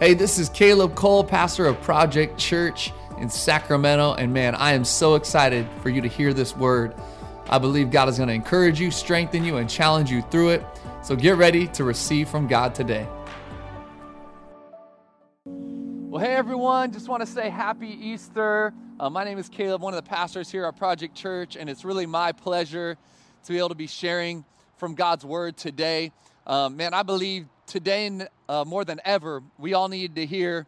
Hey, this is Caleb Cole, pastor of Project Church in Sacramento. And man, I am so excited for you to hear this word. I believe God is going to encourage you, strengthen you, and challenge you through it. So get ready to receive from God today. Well, hey everyone, just want to say happy Easter. Uh, my name is Caleb, one of the pastors here at Project Church, and it's really my pleasure to be able to be sharing from God's word today. Um, man, I believe today uh, more than ever, we all need to hear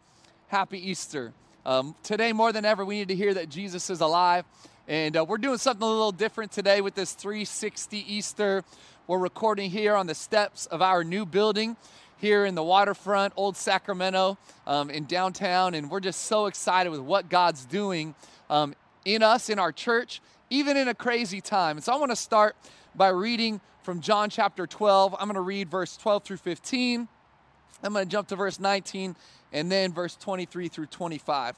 Happy Easter. Um, today, more than ever, we need to hear that Jesus is alive. And uh, we're doing something a little different today with this 360 Easter. We're recording here on the steps of our new building here in the waterfront, Old Sacramento, um, in downtown. And we're just so excited with what God's doing um, in us, in our church, even in a crazy time. And so I want to start by reading from John chapter 12. I'm going to read verse 12 through 15. I'm going to jump to verse 19 and then verse 23 through 25.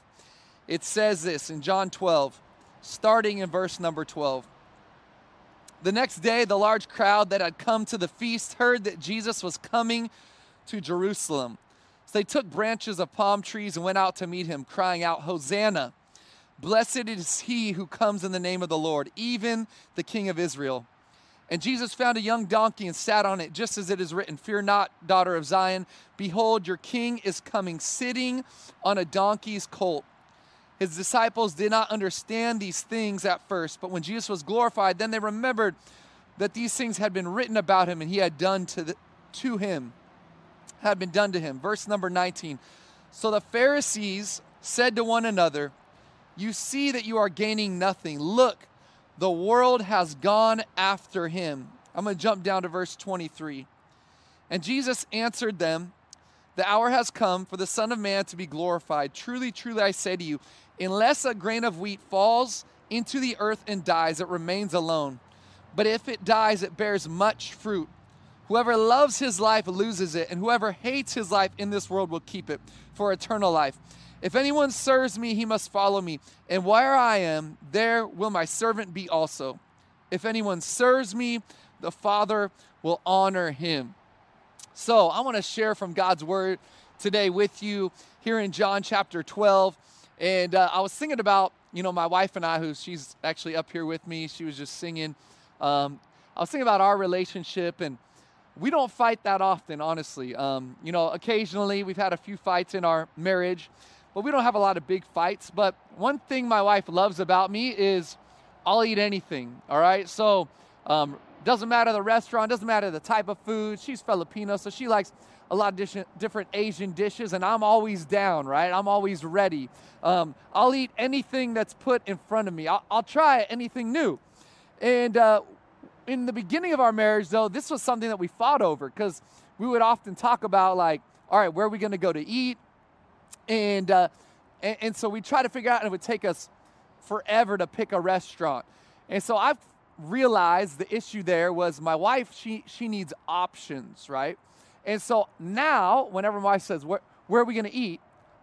It says this in John 12, starting in verse number 12. The next day, the large crowd that had come to the feast heard that Jesus was coming to Jerusalem. So they took branches of palm trees and went out to meet him, crying out, Hosanna! Blessed is he who comes in the name of the Lord, even the King of Israel. And Jesus found a young donkey and sat on it, just as it is written Fear not, daughter of Zion. Behold, your king is coming, sitting on a donkey's colt. His disciples did not understand these things at first, but when Jesus was glorified, then they remembered that these things had been written about him and he had done to, the, to him, had been done to him. Verse number 19. So the Pharisees said to one another, You see that you are gaining nothing. Look, the world has gone after him. I'm going to jump down to verse 23. And Jesus answered them, The hour has come for the Son of Man to be glorified. Truly, truly, I say to you, unless a grain of wheat falls into the earth and dies, it remains alone. But if it dies, it bears much fruit. Whoever loves his life loses it, and whoever hates his life in this world will keep it for eternal life. If anyone serves me, he must follow me. And where I am, there will my servant be also. If anyone serves me, the Father will honor him. So I want to share from God's word today with you here in John chapter 12. And uh, I was thinking about, you know, my wife and I, who she's actually up here with me, she was just singing. Um, I was thinking about our relationship, and we don't fight that often, honestly. Um, you know, occasionally we've had a few fights in our marriage, but we don't have a lot of big fights. But one thing my wife loves about me is I'll eat anything. All right. So, um, doesn't matter the restaurant, doesn't matter the type of food. She's Filipino, so she likes a lot of dish- different Asian dishes, and I'm always down, right? I'm always ready. Um, I'll eat anything that's put in front of me. I'll, I'll try anything new. And uh, in the beginning of our marriage, though, this was something that we fought over because we would often talk about, like, all right, where are we going to go to eat? And, uh, and, and so we try to figure out, and it would take us forever to pick a restaurant. And so I've realized the issue there was my wife, she, she needs options, right? And so now, whenever my wife says, where, where are we going to eat?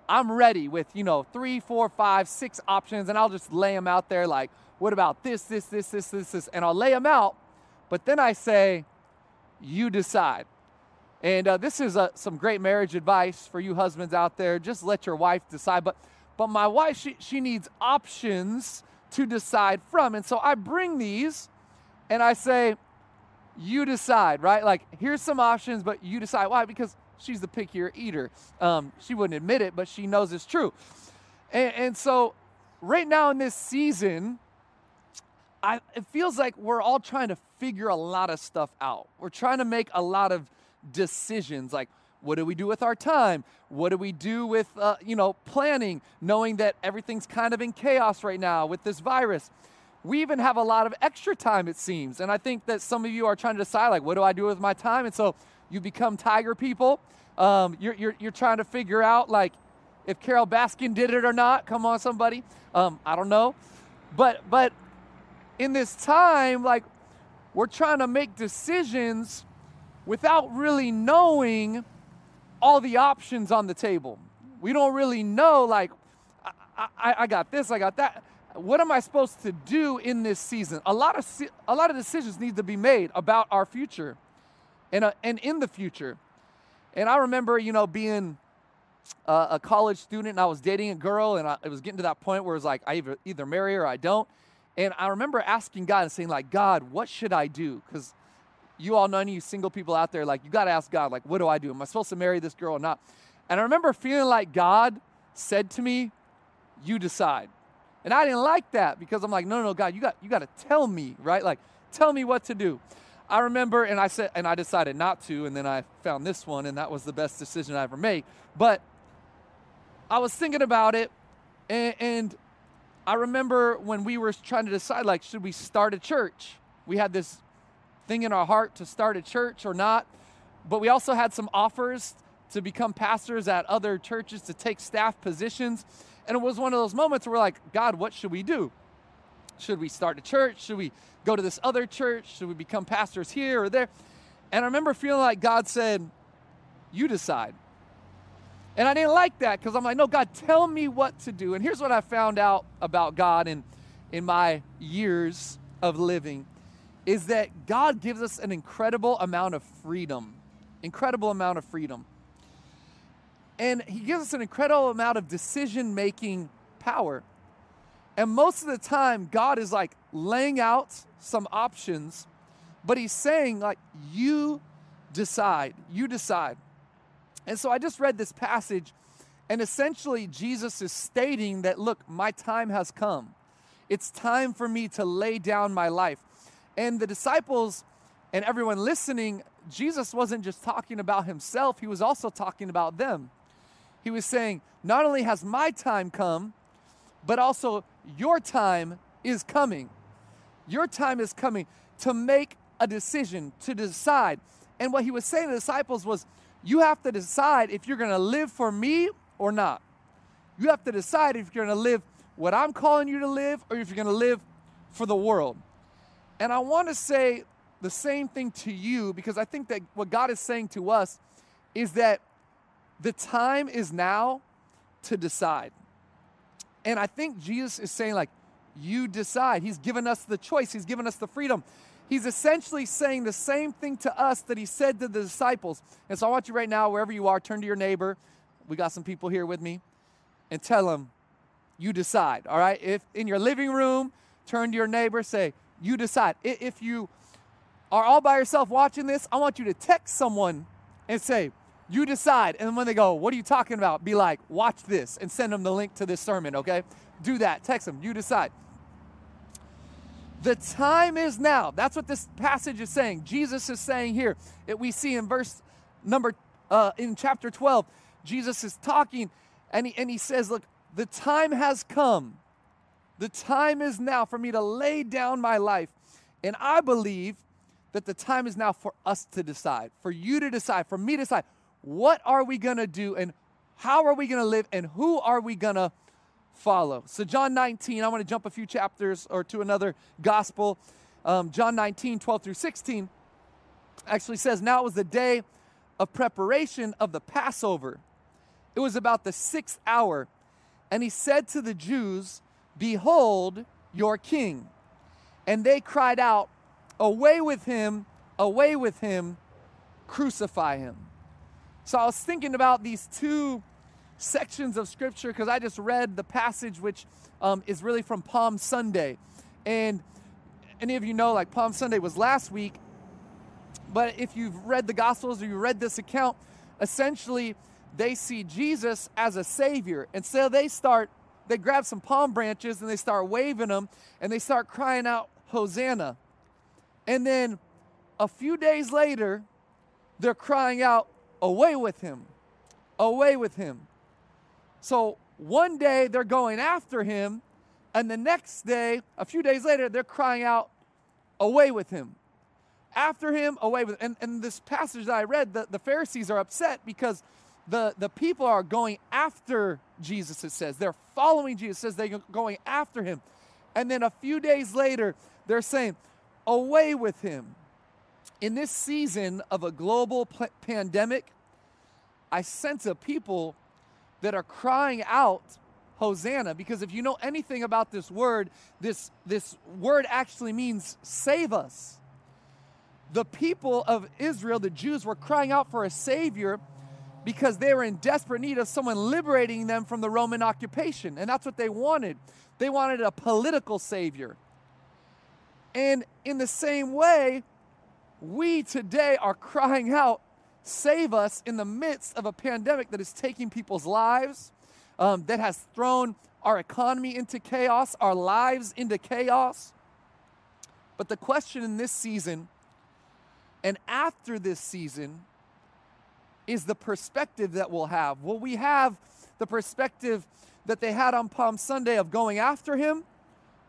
I'm ready with, you know, three, four, five, six options, and I'll just lay them out there like, what about this, this, this, this, this, this? And I'll lay them out, but then I say, you decide. And uh, this is uh, some great marriage advice for you husbands out there. Just let your wife decide. But, but my wife, she, she needs options to decide from. And so I bring these and I say, you decide, right? Like, here's some options, but you decide. Why? Because she's the pickier eater. Um, she wouldn't admit it, but she knows it's true. And, and so, right now in this season, I, it feels like we're all trying to figure a lot of stuff out. We're trying to make a lot of decisions like, what do we do with our time? What do we do with, uh, you know, planning, knowing that everything's kind of in chaos right now with this virus? We even have a lot of extra time, it seems. And I think that some of you are trying to decide, like, what do I do with my time? And so you become tiger people. Um, you're, you're, you're trying to figure out, like, if Carole Baskin did it or not. Come on, somebody. Um, I don't know. But, but in this time, like, we're trying to make decisions without really knowing all the options on the table. We don't really know, like, I, I, I, got this, I got that. What am I supposed to do in this season? A lot of a lot of decisions need to be made about our future, and uh, and in the future. And I remember, you know, being uh, a college student and I was dating a girl, and I, it was getting to that point where it was like, I either, either marry or I don't. And I remember asking God and saying, like, God, what should I do? Because you all know any single people out there, like, you got to ask God, like, what do I do? Am I supposed to marry this girl or not? And I remember feeling like God said to me, you decide. And I didn't like that because I'm like, no, no, no, God, you got, you got to tell me, right? Like, tell me what to do. I remember, and I said, and I decided not to, and then I found this one, and that was the best decision I ever made. But I was thinking about it, and, and I remember when we were trying to decide, like, should we start a church? We had this thing in our heart to start a church or not, but we also had some offers to become pastors at other churches to take staff positions. And it was one of those moments where we're like, God, what should we do? Should we start a church? Should we go to this other church? Should we become pastors here or there? And I remember feeling like God said, You decide. And I didn't like that because I'm like, No, God, tell me what to do. And here's what I found out about God in, in my years of living is that God gives us an incredible amount of freedom. Incredible amount of freedom. And He gives us an incredible amount of decision making power. And most of the time, God is like laying out some options, but He's saying, like, you decide, you decide. And so I just read this passage, and essentially, Jesus is stating that, look, my time has come. It's time for me to lay down my life. And the disciples and everyone listening, Jesus wasn't just talking about himself, he was also talking about them. He was saying, Not only has my time come, but also your time is coming. Your time is coming to make a decision, to decide. And what he was saying to the disciples was, You have to decide if you're going to live for me or not. You have to decide if you're going to live what I'm calling you to live or if you're going to live for the world. And I want to say the same thing to you because I think that what God is saying to us is that the time is now to decide. And I think Jesus is saying, like, you decide. He's given us the choice, He's given us the freedom. He's essentially saying the same thing to us that He said to the disciples. And so I want you right now, wherever you are, turn to your neighbor. We got some people here with me, and tell them, you decide. All right? If in your living room, turn to your neighbor, say, you decide. If you are all by yourself watching this, I want you to text someone and say, you decide. And when they go, What are you talking about? Be like, Watch this and send them the link to this sermon, okay? Do that. Text them. You decide. The time is now. That's what this passage is saying. Jesus is saying here. That we see in verse number, uh, in chapter 12, Jesus is talking and he, and he says, Look, the time has come. The time is now for me to lay down my life. And I believe that the time is now for us to decide, for you to decide, for me to decide what are we going to do and how are we going to live and who are we going to follow? So, John 19, I want to jump a few chapters or to another gospel. Um, John 19, 12 through 16 actually says, Now it was the day of preparation of the Passover. It was about the sixth hour. And he said to the Jews, Behold your king. And they cried out, Away with him, away with him, crucify him. So I was thinking about these two sections of scripture because I just read the passage which um, is really from Palm Sunday. And any of you know, like Palm Sunday was last week, but if you've read the Gospels or you read this account, essentially they see Jesus as a Savior. And so they start, they grab some palm branches and they start waving them and they start crying out, Hosanna. And then a few days later, they're crying out, away with him, away with him. So one day they're going after him, and the next day, a few days later, they're crying out, away with him. After him, away with him. And, and this passage that I read, the, the Pharisees are upset because the, the people are going after Jesus, it says. They're following Jesus, says they're going after him. And then a few days later, they're saying, away with him in this season of a global p- pandemic, I sense a people that are crying out Hosanna because if you know anything about this word, this, this word actually means save us. The people of Israel, the Jews, were crying out for a Savior, because they were in desperate need of someone liberating them from the Roman occupation. And that's what they wanted. They wanted a political savior. And in the same way, we today are crying out, save us in the midst of a pandemic that is taking people's lives, um, that has thrown our economy into chaos, our lives into chaos. But the question in this season and after this season is the perspective that we'll have. Will we have the perspective that they had on Palm Sunday of going after him?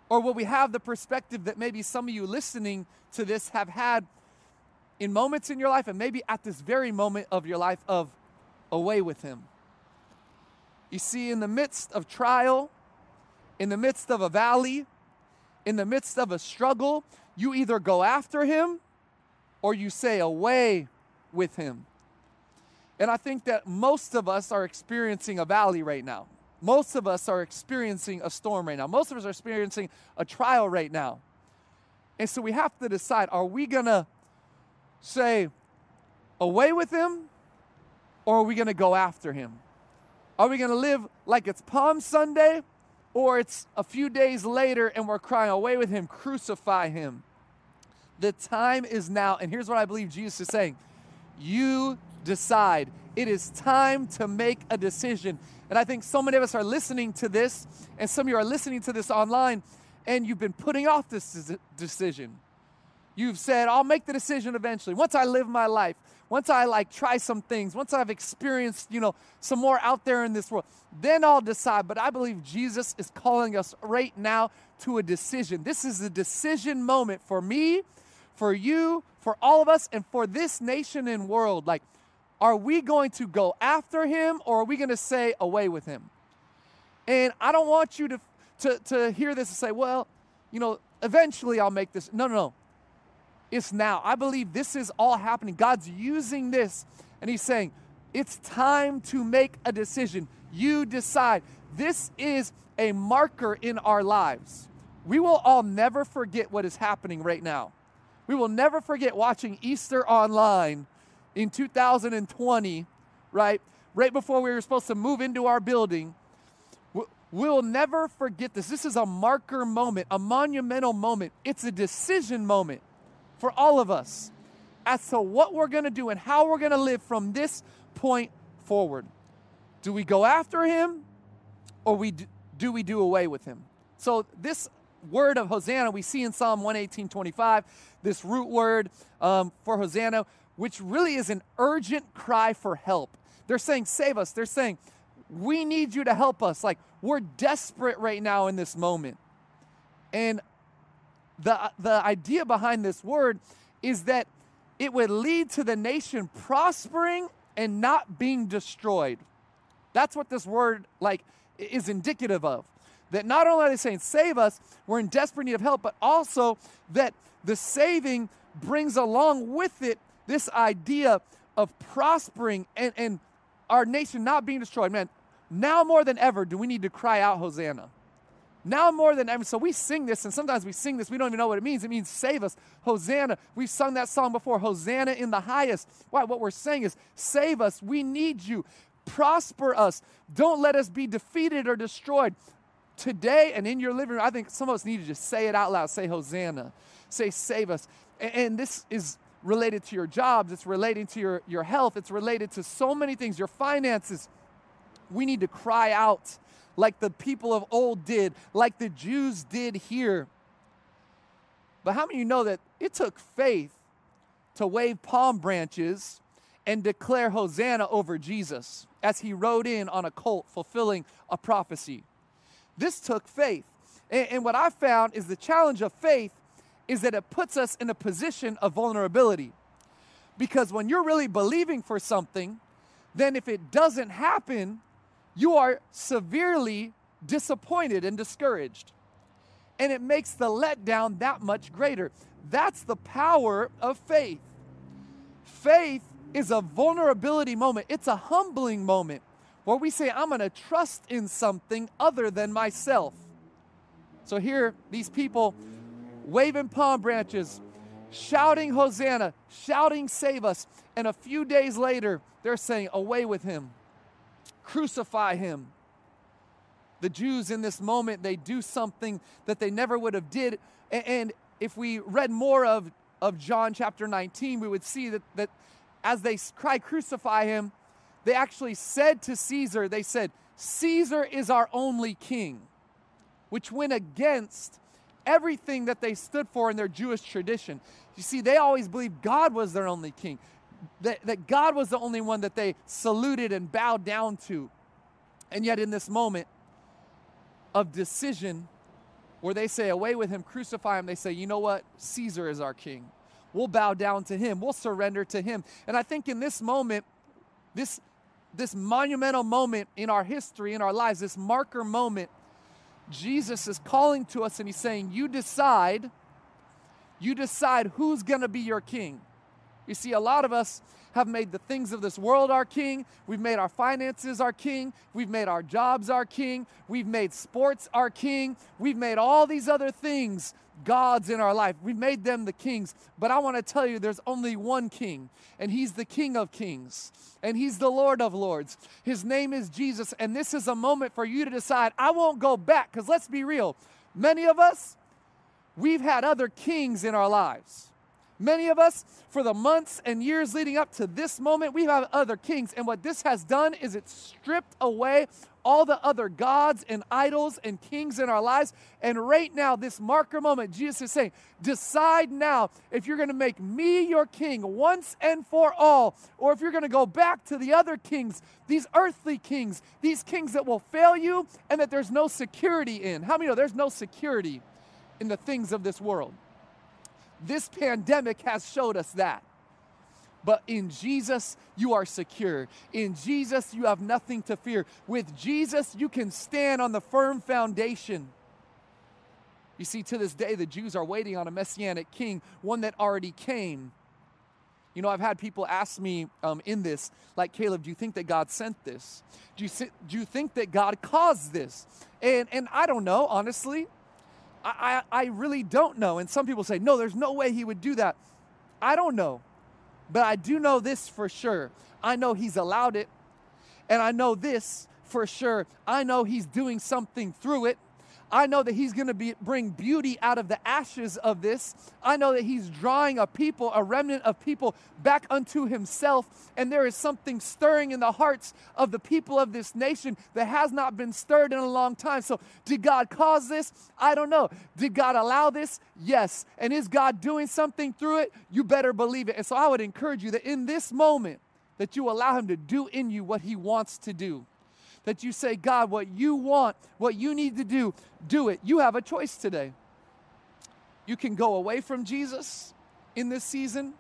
Or will we have the perspective that maybe some of you listening to this have had in moments in your life and maybe at this very moment of your life of away with him? You see, in the midst of trial, in the midst of a valley, in the midst of a struggle, you either go after him or you say away with him. And I think that most of us are experiencing a valley right now. Most of us are experiencing a storm right now. Most of us are experiencing a trial right now. And so we have to decide are we going to say away with him or are we going to go after him? Are we going to live like it's Palm Sunday or it's a few days later and we're crying away with him, crucify him? The time is now. And here's what I believe Jesus is saying You decide. It is time to make a decision. And I think so many of us are listening to this, and some of you are listening to this online, and you've been putting off this decision. You've said, I'll make the decision eventually. Once I live my life, once I like try some things, once I've experienced, you know, some more out there in this world, then I'll decide. But I believe Jesus is calling us right now to a decision. This is a decision moment for me, for you, for all of us, and for this nation and world. Like, are we going to go after him or are we going to say away with him? And I don't want you to, to, to hear this and say, well, you know, eventually I'll make this. No, no, no. It's now. I believe this is all happening. God's using this and He's saying, it's time to make a decision. You decide. This is a marker in our lives. We will all never forget what is happening right now. We will never forget watching Easter online in 2020, right? Right before we were supposed to move into our building. We'll never forget this. This is a marker moment, a monumental moment. It's a decision moment for all of us as to what we're going to do and how we're going to live from this point forward. Do we go after him or we do, we do away with him? So, this word of Hosanna we see in Psalm 118 25, this root word um, for Hosanna which really is an urgent cry for help. They're saying, Save us. They're saying, We need you to help us. Like, we're desperate right now in this moment. And the, the idea behind this word is that it would lead to the nation prospering and not being destroyed. That's what this word like is indicative of. That not only are they saying save us, we're in desperate need of help, but also that the saving brings along with it this idea of prospering and, and our nation not being destroyed. Man, now more than ever do we need to cry out Hosanna. Now more than ever. So we sing this, and sometimes we sing this, we don't even know what it means. It means save us. Hosanna. We've sung that song before. Hosanna in the highest. Why? What we're saying is save us. We need you. Prosper us. Don't let us be defeated or destroyed. Today and in your living room, I think some of us need to just say it out loud. Say Hosanna. Say save us. And, and this is related to your jobs, it's relating to your, your health, it's related to so many things, your finances. We need to cry out like the people of old did, like the Jews did here. But how many of you know that it took faith to wave palm branches and declare Hosanna over Jesus as he rode in on a colt fulfilling a prophecy? This took faith. And, and what I found is the challenge of faith is that it puts us in a position of vulnerability. Because when you're really believing for something, then if it doesn't happen, you are severely disappointed and discouraged. And it makes the letdown that much greater. That's the power of faith. Faith is a vulnerability moment, it's a humbling moment where we say, I'm going to trust in something other than myself. So here, these people waving palm branches, shouting Hosanna, shouting Save us. And a few days later, they're saying, Away with him, crucify him. The Jews in this moment, they do something that they never would have did. And if we read more of, of John chapter 19, we would see that, that as they cry, crucify him, they actually said to Caesar, they said, Caesar is our only king, which went against everything that they stood for in their Jewish tradition. You see, they always believed God was their only king, that, that God was the only one that they saluted and bowed down to. And yet, in this moment of decision, where they say, Away with him, crucify him, they say, You know what? Caesar is our king. We'll bow down to him, we'll surrender to him. And I think in this moment, this, this monumental moment in our history, in our lives, this marker moment, Jesus is calling to us and he's saying, You decide, you decide who's gonna be your king. You see, a lot of us have made the things of this world our king. We've made our finances our king. We've made our jobs our king. We've made sports our king. We've made all these other things gods in our life. We've made them the kings. But I want to tell you there's only one king, and he's the King of Kings, and he's the Lord of Lords. His name is Jesus, and this is a moment for you to decide I won't go back, because let's be real. Many of us, we've had other kings in our lives. Many of us, for the months and years leading up to this moment, we have other kings. And what this has done is it stripped away all the other gods and idols and kings in our lives. And right now, this marker moment, Jesus is saying, decide now if you're going to make me your king once and for all, or if you're going to go back to the other kings, these earthly kings, these kings that will fail you and that there's no security in. How many know there's no security in the things of this world? This pandemic has showed us that. But in Jesus, you are secure. In Jesus, you have nothing to fear. With Jesus, you can stand on the firm foundation. You see, to this day, the Jews are waiting on a messianic king, one that already came. You know, I've had people ask me um, in this, like, Caleb, do you think that God sent this? Do you, do you think that God caused this? And, and I don't know, honestly. I, I, really don't know. And some people say, no, there's no way he would do that. I don't know. But I do know this for sure. I know he's allowed it. And I know this for sure. I know he's doing something through it. I know that He's going to bring beauty out of the ashes of this. I know that He's drawing a people, a remnant of people, back unto Himself. And there is something stirring in the hearts of the people of this nation that has not been stirred in a long time. So, did God cause this? I don't know. Did God allow this? Yes. And is God doing something through it? You better believe it. And so, I would encourage you that in this moment, that you allow Him to do in you what He wants to do that you say, God, what you want, what you need to do, do it. You have a choice today. You can go away from Jesus in this season,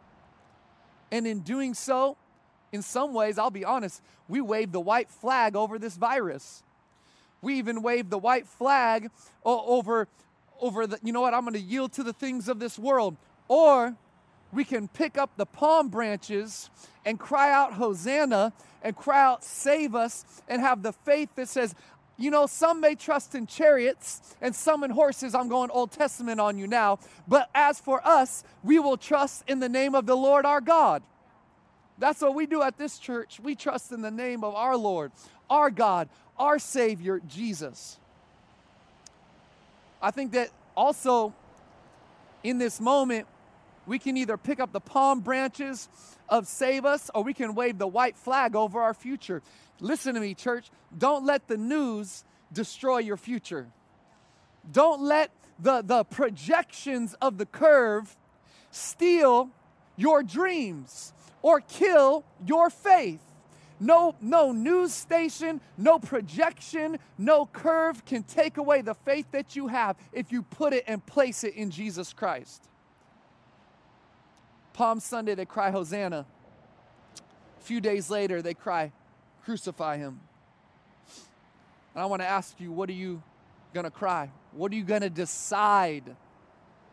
and in doing so, in some ways, I'll be honest, we wave the white flag over this virus. We even wave the white flag over, over the, you know what, I'm going to yield to the things of this world. Or we can pick up the palm branches and cry out, Hosanna, and cry out, Save us, and have the faith that says, you know, some may trust in chariots and some in horses. I'm going Old Testament on you now. But as for us, we will trust in the name of the Lord our God. That's what we do at this church. We trust in the name of our Lord, our God, our Savior, Jesus. I think that also in this moment, we can either pick up the palm branches of save us or we can wave the white flag over our future. Listen to me, church. Don't let the news destroy your future. Don't let the, the projections of the curve steal your dreams or kill your faith. No, no news station, no projection, no curve can take away the faith that you have if you put it and place it in Jesus Christ. Palm Sunday, they cry, Hosanna. A few days later, they cry, Crucify him. And I want to ask you, what are you going to cry? What are you going to decide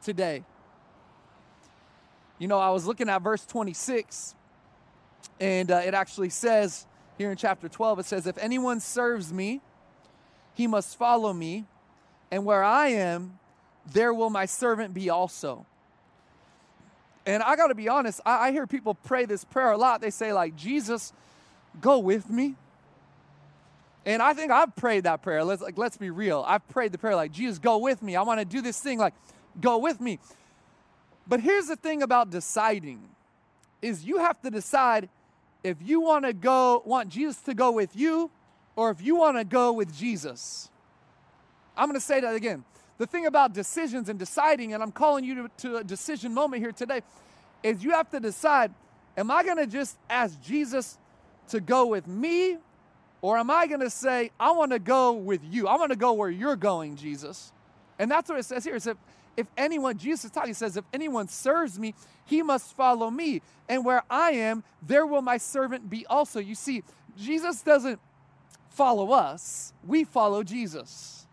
today? You know, I was looking at verse 26, and uh, it actually says here in chapter 12, it says, If anyone serves me, he must follow me, and where I am, there will my servant be also. And I got to be honest, I, I, hear people pray this prayer a lot. They say, like, Jesus, go with me? And I think I've prayed that prayer. Let's like let's be real. I've prayed the prayer like, Jesus, go with me. I want to do this thing, like, go with me. But here's the thing about deciding is you have to decide if you want to go, want Jesus to go with you, or if you want to go with Jesus. I'm going to say that again. The thing about decisions and deciding, and I'm calling you to, to a decision moment here today, is you have to decide am I going to just ask Jesus to go with me, or am I going to say, I want to go with you? I want to go where you're going, Jesus. And that's what it says here. It says, if anyone, Jesus is talking, he says, if anyone serves me, he must follow me. And where I am, there will my servant be also. You see, Jesus doesn't follow us, we follow Jesus.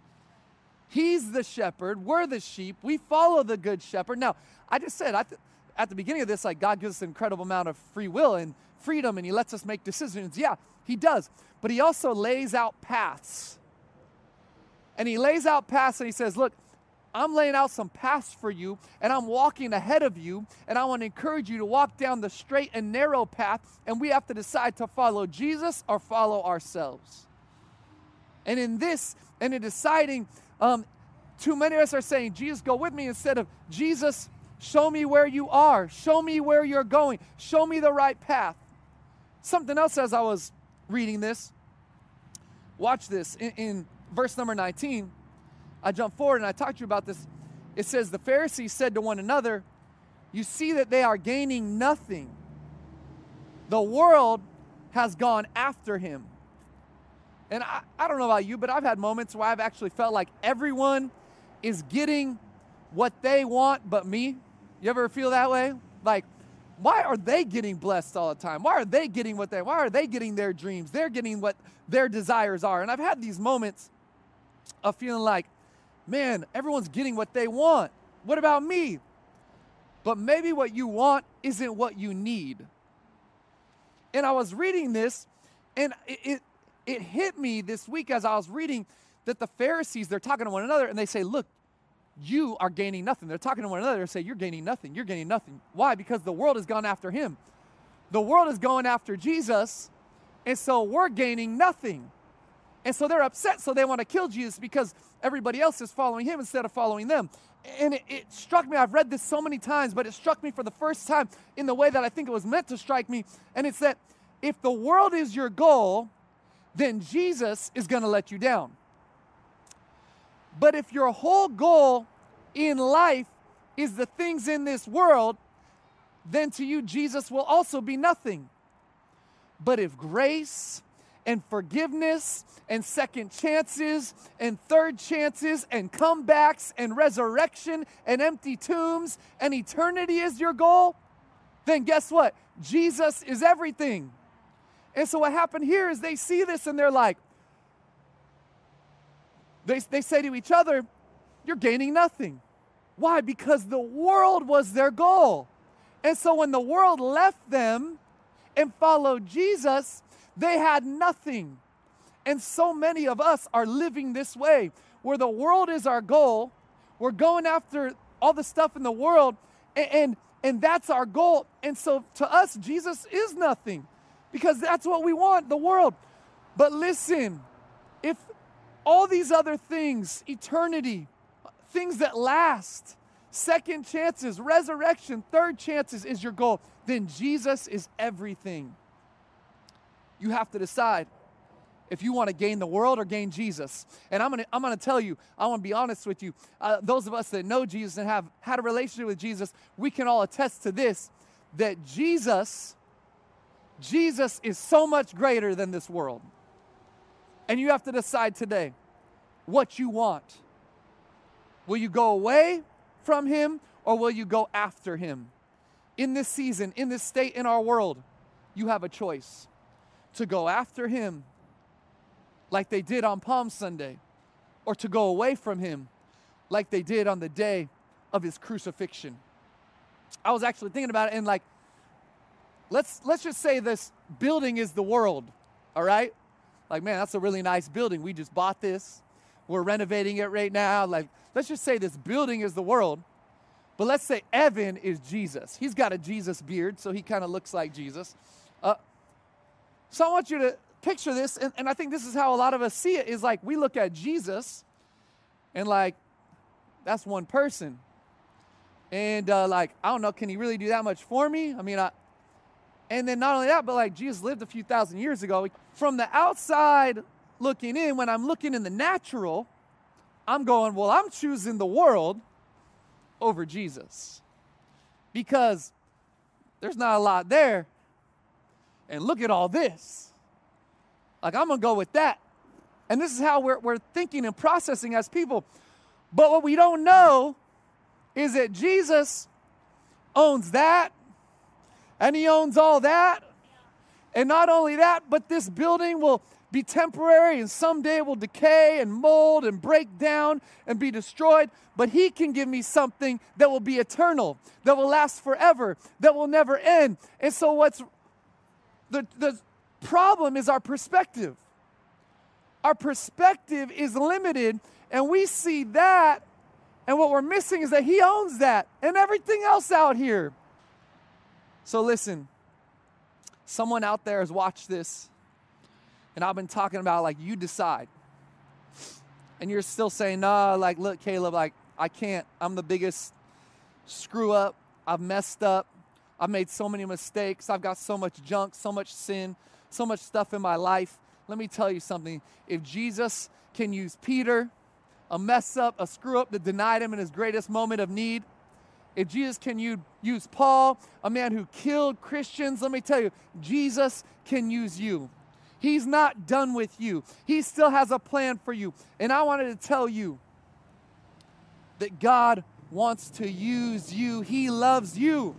He's the shepherd, we're the sheep, we follow the good shepherd. Now, I just said, I th- at the beginning of this, like God gives us an incredible amount of free will and freedom, and He lets us make decisions. Yeah, He does. But He also lays out paths. And He lays out paths and He says, Look, I'm laying out some paths for you, and I'm walking ahead of you, and I want to encourage you to walk down the straight and narrow path, and we have to decide to follow Jesus or follow ourselves. And in this, and in deciding, um, too many of us are saying, Jesus, go with me, instead of Jesus, show me where you are, show me where you're going, show me the right path. Something else as I was reading this, watch this in, in verse number 19 I jump forward and I talked to you about this. It says, The Pharisees said to one another, You see that they are gaining nothing. The world has gone after him. And I, I don't know about you, but I've had moments where I've actually felt like everyone is getting what they want but me. You ever feel that way? Like, why are they getting blessed all the time? Why are they getting what they why are they getting their dreams? They're getting what their desires are. And I've had these moments of feeling like man, everyone's getting what they want. What about me? But maybe what you want isn't what you need. And I was reading this, and it, it, it hit me this week as I was reading that the Pharisees, they're talking to one another, and they say, Look, you are gaining nothing. They're talking to one another and say, You're gaining nothing. You're gaining nothing. Why? Because the world has gone after him. The world is going after Jesus, and so we're gaining nothing. And so they're upset, so they want to kill Jesus because everybody else is following him instead of following them. And it, it, struck me, I've read this so many times, but it struck me for the first time in the way that I think it was meant to strike me. And it's that if the world is your goal, then Jesus is going to let you down. But if your whole goal in life is the things in this world, then to you, Jesus will also be nothing. But if grace and forgiveness and second chances and third chances and comebacks and resurrection and empty tombs and eternity is your goal, then guess what? Jesus is everything. And so what happened here is they see this and they're like, they, they say to each other, You're gaining nothing. Why? Because the world was their goal. And so when the world left them and followed Jesus, they had nothing. And so many of us are living this way, where the world is our goal. We're going after all the stuff in the world, and, and, and that's our goal. And so to us, Jesus is nothing because that's what we want the world. But listen, if all these other things, eternity, things that last, second chances, resurrection, third chances is your goal, then Jesus is everything you have to decide if you want to gain the world or gain Jesus. And I'm gonna, I'm gonna tell you, I wanna be honest with you. Uh, those of us that know Jesus and have had a relationship with Jesus, we can all attest to this that Jesus, Jesus is so much greater than this world. And you have to decide today what you want. Will you go away from Him or will you go after Him? In this season, in this state in our world, you have a choice to go after him like they did on Palm Sunday, or to go away from him like they did on the day of his crucifixion. I was actually thinking about it and like let's let's just say this building is the world, all right? Like man, that's a really nice building. We just bought this. We're renovating it right now. Like let's just say this building is the world. But let's say Evan is Jesus. He's got a Jesus beard, so he kind of looks like Jesus. Uh, So I want you to picture this, and, and I think this is how a lot of us see it is like we look at Jesus and like, that's one person. And uh, like, I don't know, can he really do that much for me? I mean, I, and then not only that, but like Jesus lived a few thousand years ago. From the outside looking in, when I'm looking in the natural, I'm going, well, I'm choosing the world over Jesus because there's not a lot there. And look at all this. Like, I'm going to go with that. And this is how we're, we're thinking and processing as people. But what we don't know is that Jesus owns that and he owns all that. And not only that, but this building will be temporary and someday will decay and mold and break down and be destroyed. But he can give me something that will be eternal, that will last forever, that will never end. And so, what's the, the problem is our perspective. Our perspective is limited, and we see that, and what we're missing is that he owns that and everything else out here. So listen, someone out there has watched this, and I've been talking about like you decide. And you're still saying, nah, like, look, Caleb, like, I can't. I'm the biggest screw up. I've messed up. I've made so many mistakes. I've got so much junk, so much sin, so much stuff in my life. Let me tell you something. If Jesus can use Peter, a mess up, a screw up that denied him in his greatest moment of need, if Jesus can you use Paul, a man who killed Christians, let me tell you, Jesus can use you. He's not done with you, He still has a plan for you. And I wanted to tell you that God wants to use you, He loves you.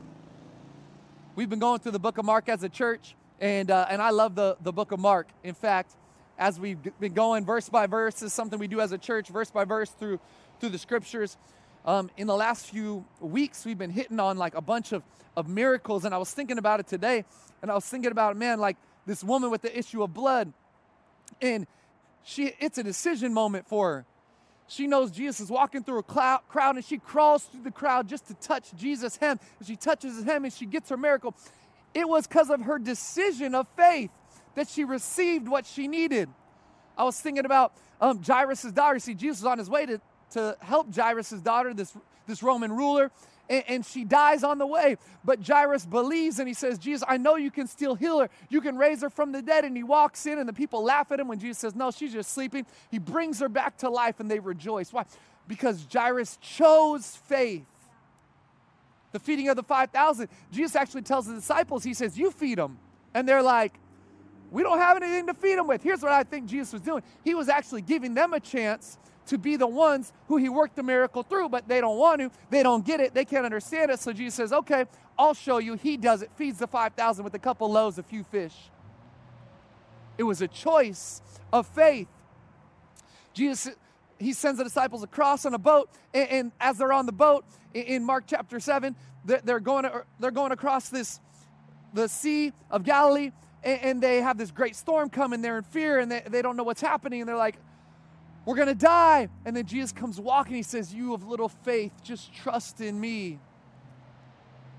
We've been going through the book of Mark as a church, and, uh, and I love the, the book of Mark. In fact, as we've been going verse by verse, is something we do as a church, verse by verse through, through the scriptures. Um, in the last few weeks, we've been hitting on like a bunch of, of miracles, and I was thinking about it today, and I was thinking about, a man, like this woman with the issue of blood, and she, it's a decision moment for her. She knows Jesus is walking through a cloud, crowd, and she crawls through the crowd just to touch Jesus' hem. And she touches his hem, and she gets her miracle. It was because of her decision of faith that she received what she needed. I was thinking about um, Jairus' daughter. See, Jesus was on his way to to help Jairus' daughter, this, this Roman ruler, and, and, she dies on the way. But Jairus believes and he says, Jesus, I know you can still heal her. You can raise her from the dead. And he walks in, and the people laugh at him when Jesus says, No, she's just sleeping. He brings her back to life, and they rejoice. Why? Because Jairus chose faith. The feeding of the 5,000, Jesus actually tells the disciples, He says, You feed them. And they're like, We don't have anything to feed them with. Here's what I think Jesus was doing He was actually giving them a chance to be the ones who he worked the miracle through, but they don't want to. They don't get it. They can't understand it. So Jesus says, Okay, I'll show you. He does it, feeds the 5,000 with a couple loaves, a few fish. It was a choice of faith. Jesus, he sends the disciples across on a boat, and, and as they're on the boat in, Mark chapter 7, they're, going, they're going across this the Sea of Galilee, and, and they have this great storm coming. They're in fear, and they, they don't know what's happening, and they're like, we're going to die. And then Jesus comes walking. He says, You of little faith, just trust in me.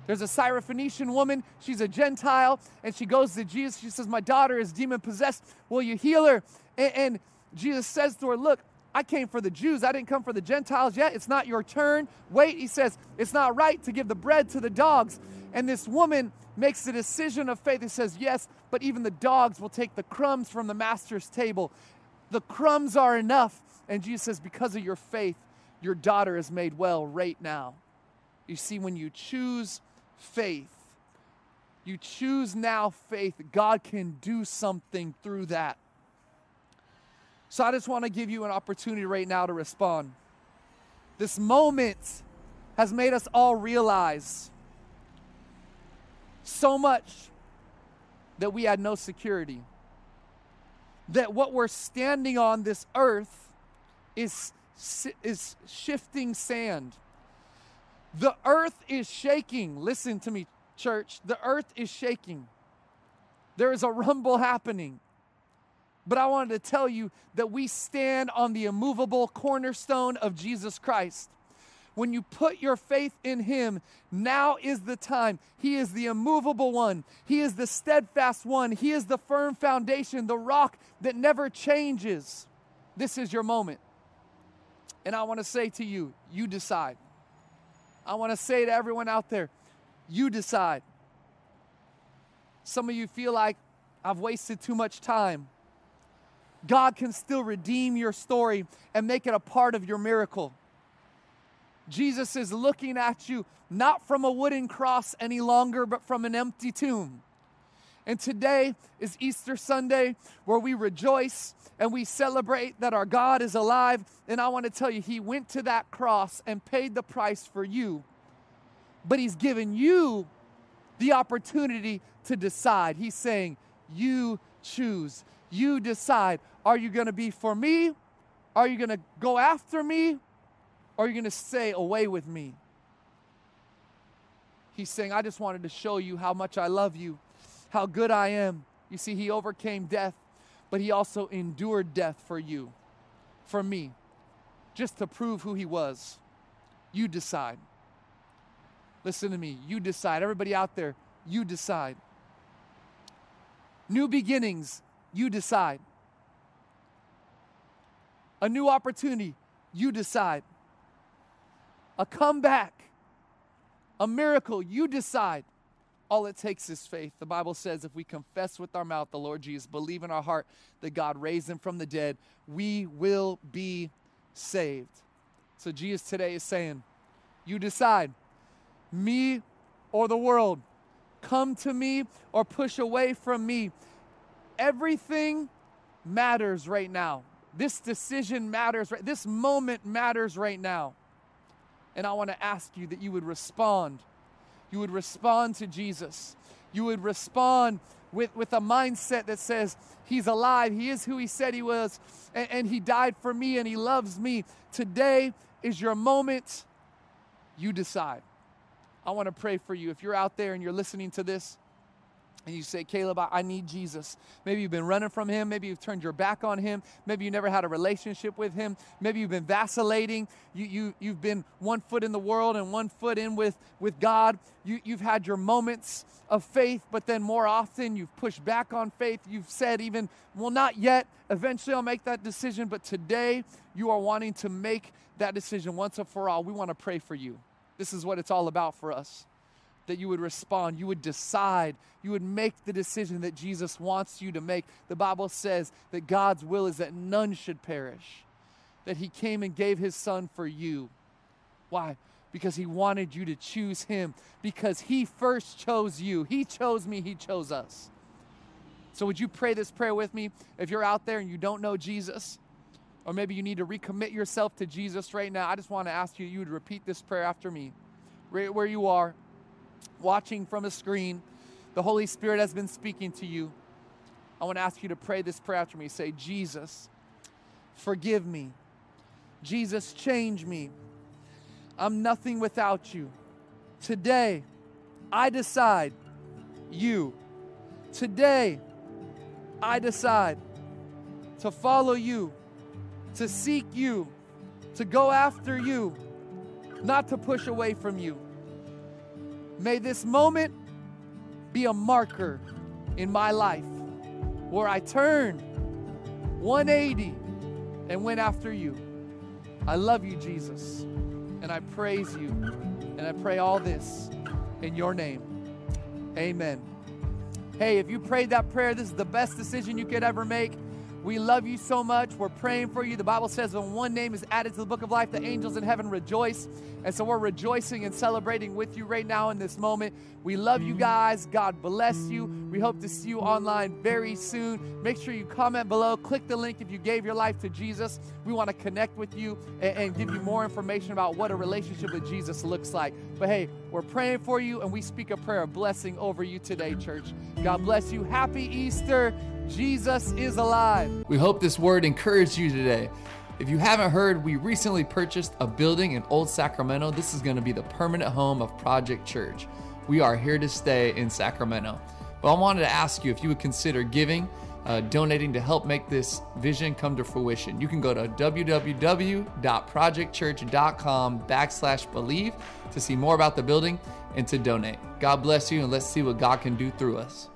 There's a Syrophoenician woman. She's a Gentile. And she goes to Jesus. She says, My daughter is demon possessed. Will you heal her? And, and Jesus says to her, Look, I came for the Jews. I didn't come for the Gentiles yet. It's not your turn. Wait, he says, It's not right to give the bread to the dogs. And this woman makes the decision of faith and says, Yes, but even the dogs will take the crumbs from the master's table. The crumbs are enough. And Jesus says, Because of your faith, your daughter is made well right now. You see, when you choose faith, you choose now faith, God can do something through that. So I just want to give you an opportunity right now to respond. This moment has made us all realize so much that we had no security that what we're standing on this earth is, is shifting sand. The earth is shaking. Listen to me, church. The earth is shaking. There is a rumble happening. But I wanted to tell you that we stand on the immovable cornerstone of Jesus Christ. When you put your faith in Him, now is the time. He is the immovable one, He is the steadfast one, He is the firm foundation, the rock that never changes. This is your moment. And I want to say to you, you decide. I want to say to everyone out there, you decide. Some of you feel like I've wasted too much time. God can still redeem your story and make it a part of your miracle. Jesus is looking at you not from a wooden cross any longer, but from an empty tomb. And today is Easter Sunday where we rejoice and we celebrate that our God is alive. And I want to tell you, He went to that cross and paid the price for you. But He's given you the opportunity to decide. He's saying, You choose. You decide. Are you going to be for me? Are you going to go after me? Are you going to stay away with me? He's saying, I just wanted to show you how much I love you how good I am. You see, he overcame death, but he also endured death for you, for me, just to prove who he was. You decide. Listen to me. You decide. Everybody out there, you decide. New beginnings, you decide. A new opportunity, you decide. A comeback, a miracle, you decide. All it takes is faith. The Bible says if we confess with our mouth the Lord Jesus, believe in our heart that God raised him from the dead, we will be saved. So Jesus today is saying, You decide, me or the world. Come to me or push away from me. Everything matters right now. This decision matters. This moment matters right now. And I want to ask you that you would respond you would respond to Jesus. You would respond with, with a mindset that says, He's alive, He is who He said He was, and, and He died for me and He loves me. Today is your moment. You decide. I want to pray for you. If you're out there and you're listening to this, and you say, Caleb, I, need Jesus. Maybe you've been running from him. Maybe you've turned your back on him. Maybe you never had a relationship with him. Maybe you've been vacillating. You, you, you've been one foot in the world and one foot in with, with God. You, you've had your moments of faith, but then more often you've pushed back on faith. You've said, even, well, not yet. Eventually I'll make that decision. But today you are wanting to make that decision once and for all. We want to pray for you. This is what it's all about for us that you would respond, you would decide, you would make the decision that Jesus wants you to make. The Bible says that God's will is that none should perish, that He came and gave His Son for you. Why? Because He wanted you to choose Him, because He first chose you. He chose me, He chose us. So, would you pray this prayer with me? If you're out there and you don't know Jesus, or maybe you need to recommit yourself to Jesus right now, I just want to ask you, you would repeat this prayer after me, right where you are watching from a screen, the Holy Spirit has been speaking to you. I want to ask you to pray this prayer after me. Say, Jesus, forgive me. Jesus, change me. I'm nothing without you. Today, I decide you. Today, I decide to follow you, to seek you, to go after you, not to push away from you. May this moment be a marker in my life where I turned 180 and went after you. I love you, Jesus, and I praise you, and I pray all this in your name. Amen. Hey, if you prayed that prayer, this is the best decision you could ever make. We love you so much. We're praying for you. The Bible says when one name is added to the book of life, the angels in heaven rejoice. And so we're rejoicing and celebrating with you right now in this moment. We love you guys. God bless you. We hope to see you online very soon. Make sure you comment below. Click the link if you gave your life to Jesus. We want to connect with you and, and give you more information about what a relationship with Jesus looks like. But hey, we're praying for you and we speak a prayer of blessing over you today, church. God bless you. Happy Easter. Jesus is alive. We hope this word encouraged you today. If you haven't heard, we recently purchased a building in Old Sacramento. This is going to be the permanent home of Project Church. We are here to stay in Sacramento. But I wanted to ask you if you would consider giving uh, donating to help make this vision come to fruition. You can go to www.projectchurch.com backslash believe to see more about the building and to donate. God bless you, and let's see what God can do through us.